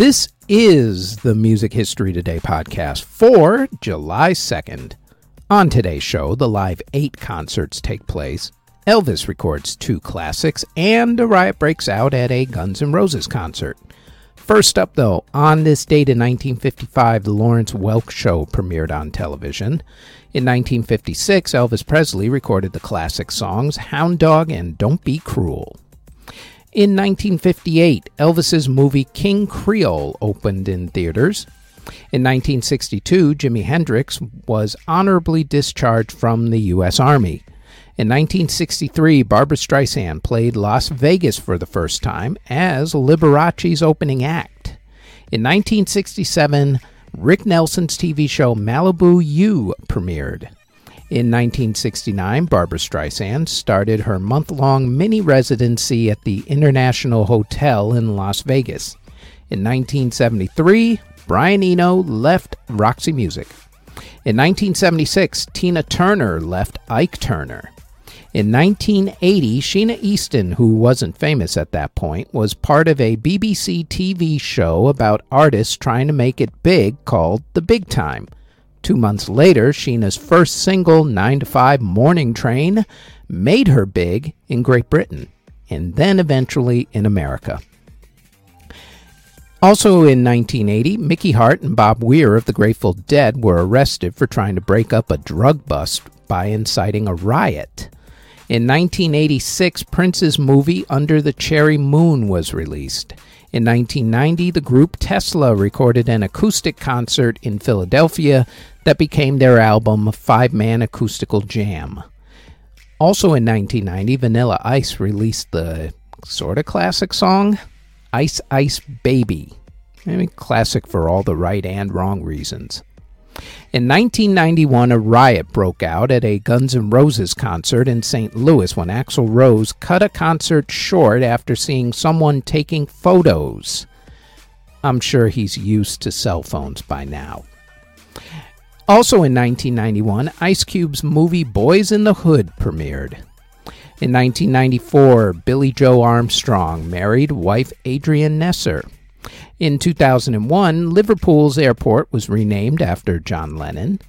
This is the Music History Today podcast for July 2nd. On today's show, the Live 8 concerts take place. Elvis records two classics, and a riot breaks out at a Guns N' Roses concert. First up, though, on this date in 1955, the Lawrence Welk Show premiered on television. In 1956, Elvis Presley recorded the classic songs Hound Dog and Don't Be Cruel. In 1958, Elvis's movie King Creole opened in theaters. In 1962, Jimi Hendrix was honorably discharged from the U.S. Army. In 1963, Barbra Streisand played Las Vegas for the first time as Liberace's opening act. In 1967, Rick Nelson's TV show Malibu U premiered. In 1969, Barbra Streisand started her month long mini residency at the International Hotel in Las Vegas. In 1973, Brian Eno left Roxy Music. In 1976, Tina Turner left Ike Turner. In 1980, Sheena Easton, who wasn't famous at that point, was part of a BBC TV show about artists trying to make it big called The Big Time. Two months later, Sheena's first single, 9 to 5 Morning Train, made her big in Great Britain and then eventually in America. Also in 1980, Mickey Hart and Bob Weir of the Grateful Dead were arrested for trying to break up a drug bust by inciting a riot. In 1986, Prince's movie Under the Cherry Moon was released. In 1990, the group Tesla recorded an acoustic concert in Philadelphia that became their album Five Man Acoustical Jam. Also in 1990, Vanilla Ice released the sort of classic song Ice Ice Baby. I mean, classic for all the right and wrong reasons. In 1991, a riot broke out at a Guns N' Roses concert in St. Louis when Axl Rose cut a concert short after seeing someone taking photos. I'm sure he's used to cell phones by now. Also in 1991, Ice Cube's movie Boys in the Hood premiered. In 1994, Billie Joe Armstrong married wife Adrienne Nesser. In 2001, Liverpool's airport was renamed after John Lennon.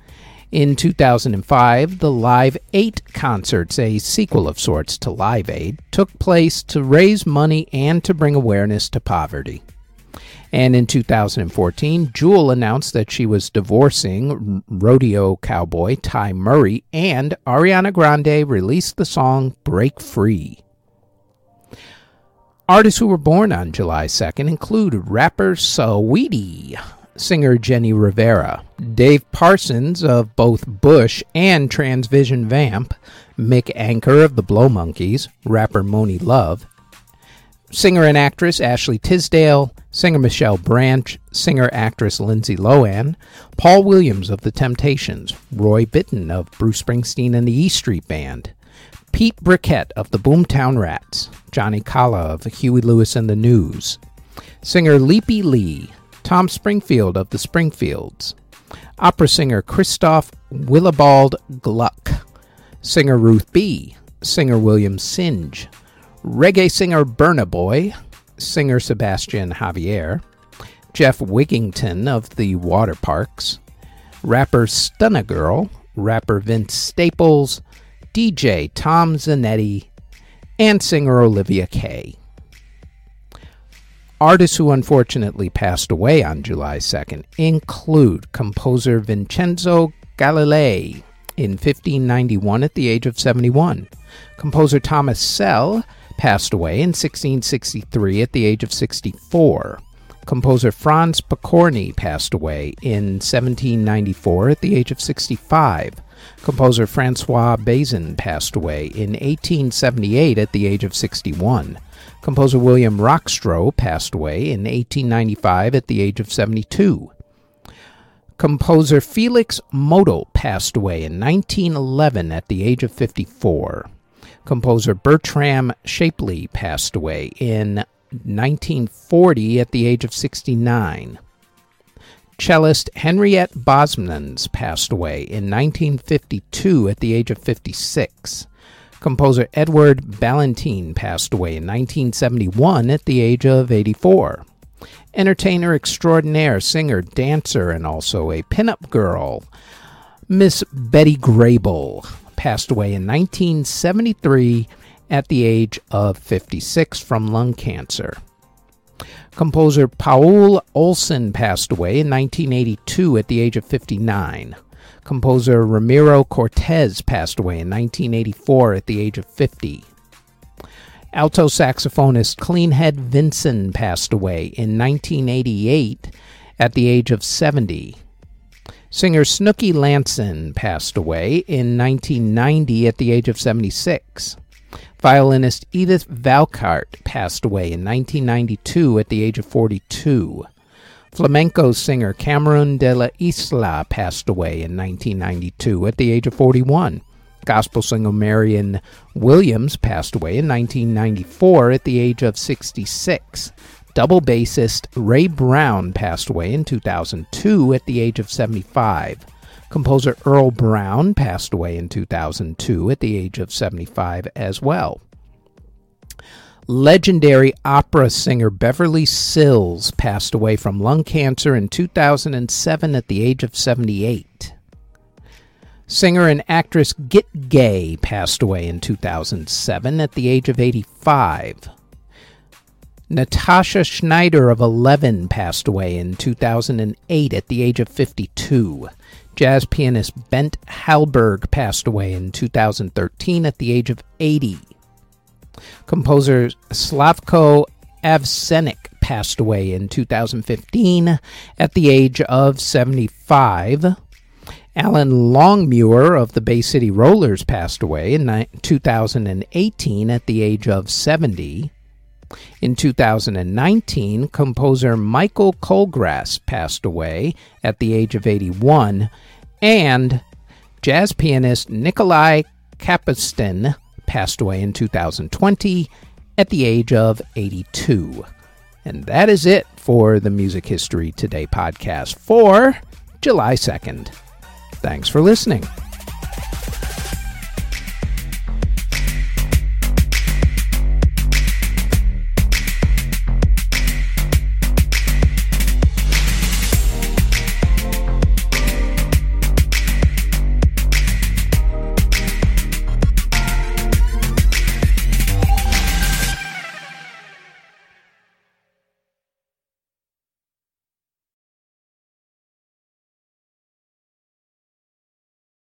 In 2005, the Live 8 concerts, a sequel of sorts to Live Aid, took place to raise money and to bring awareness to poverty. And in 2014, Jewel announced that she was divorcing rodeo cowboy Ty Murray, and Ariana Grande released the song Break Free. Artists who were born on July 2nd include rapper Saweetie, singer Jenni Rivera, Dave Parsons of both Bush and Transvision Vamp, Mick Anker of the Blow Monkeys, rapper Monie Love, singer and actress Ashley Tisdale, singer Michelle Branch, singer actress Lindsay Lohan, Paul Williams of The Temptations, Roy Bittan of Bruce Springsteen and the E Street Band, Pete Briquette of the Boomtown Rats, Johnny Colla of Huey Lewis and the News, singer Leapy Lee, Tom Springfield of the Springfields, opera singer Christoph Willibald Gluck, singer Ruth B., singer William Singe, reggae singer Burna Boy, singer Sebastian Javier, Geoff Wigington of the Waterparks, rapper Stunna Girl, rapper Vince Staples, DJ Tom Zanetti, and singer Olivia Kay. Artists who unfortunately passed away on July 2nd include composer Vincenzo Galilei in 1591 at the age of 71, composer Thomas Selle passed away in 1663 at the age of 64. Composer Franz Pokorny passed away in 1794 at the age of 65. Composer Francois Bazin passed away in 1878 at the age of 61. Composer William Rockstro passed away in 1895 at the age of 72. Composer Felix Mottl passed away in 1911 at the age of 54. Composer Bertram Shapleigh passed away in 1940 at the age of 69. Cellist Henriette Bosmans passed away in 1952 at the age of 56. Composer Edward Ballantine passed away in 1971 at the age of 84. entertainer extraordinaire, singer, dancer, and also a pinup girl. Miss Betty Grable passed away in 1973 at the age of 56 from lung cancer. Composer Paul Olsen passed away in 1982 at the age of 59. Composer Ramiro Cortez passed away in 1984 at the age of 50. Alto saxophonist Cleanhead Vinson passed away in 1988 at the age of 70. Singer Snooky Lanson passed away in 1990 at the age of 76. Violinist Edith Volckaert passed away in 1992 at the age of 42. Flamenco singer Camarón de la Isla passed away in 1992 at the age of 41. Gospel singer Marion Williams passed away in 1994 at the age of 66. Double bassist Ray Brown passed away in 2002 at the age of 75. Composer Earle Brown passed away in 2002 at the age of 75 as well. Legendary opera singer Beverly Sills passed away from lung cancer in 2007 at the age of 78. Singer and actress Git Gay passed away in 2007 at the age of 85. Natasha Schneider of 11 passed away in 2008 at the age of 52. Jazz pianist Bengt Hallberg passed away in 2013 at the age of 80. Composer Slavko Avsenik passed away in 2015 at the age of 75. Alan Longmuir of the Bay City Rollers passed away in 2018 at the age of 70. In 2019, composer Michael Colgrass passed away at the age of 81, and jazz pianist Nikolai Kapustin passed away in 2020 at the age of 82. And that is it for the Music History Today podcast for July 2nd. Thanks for listening.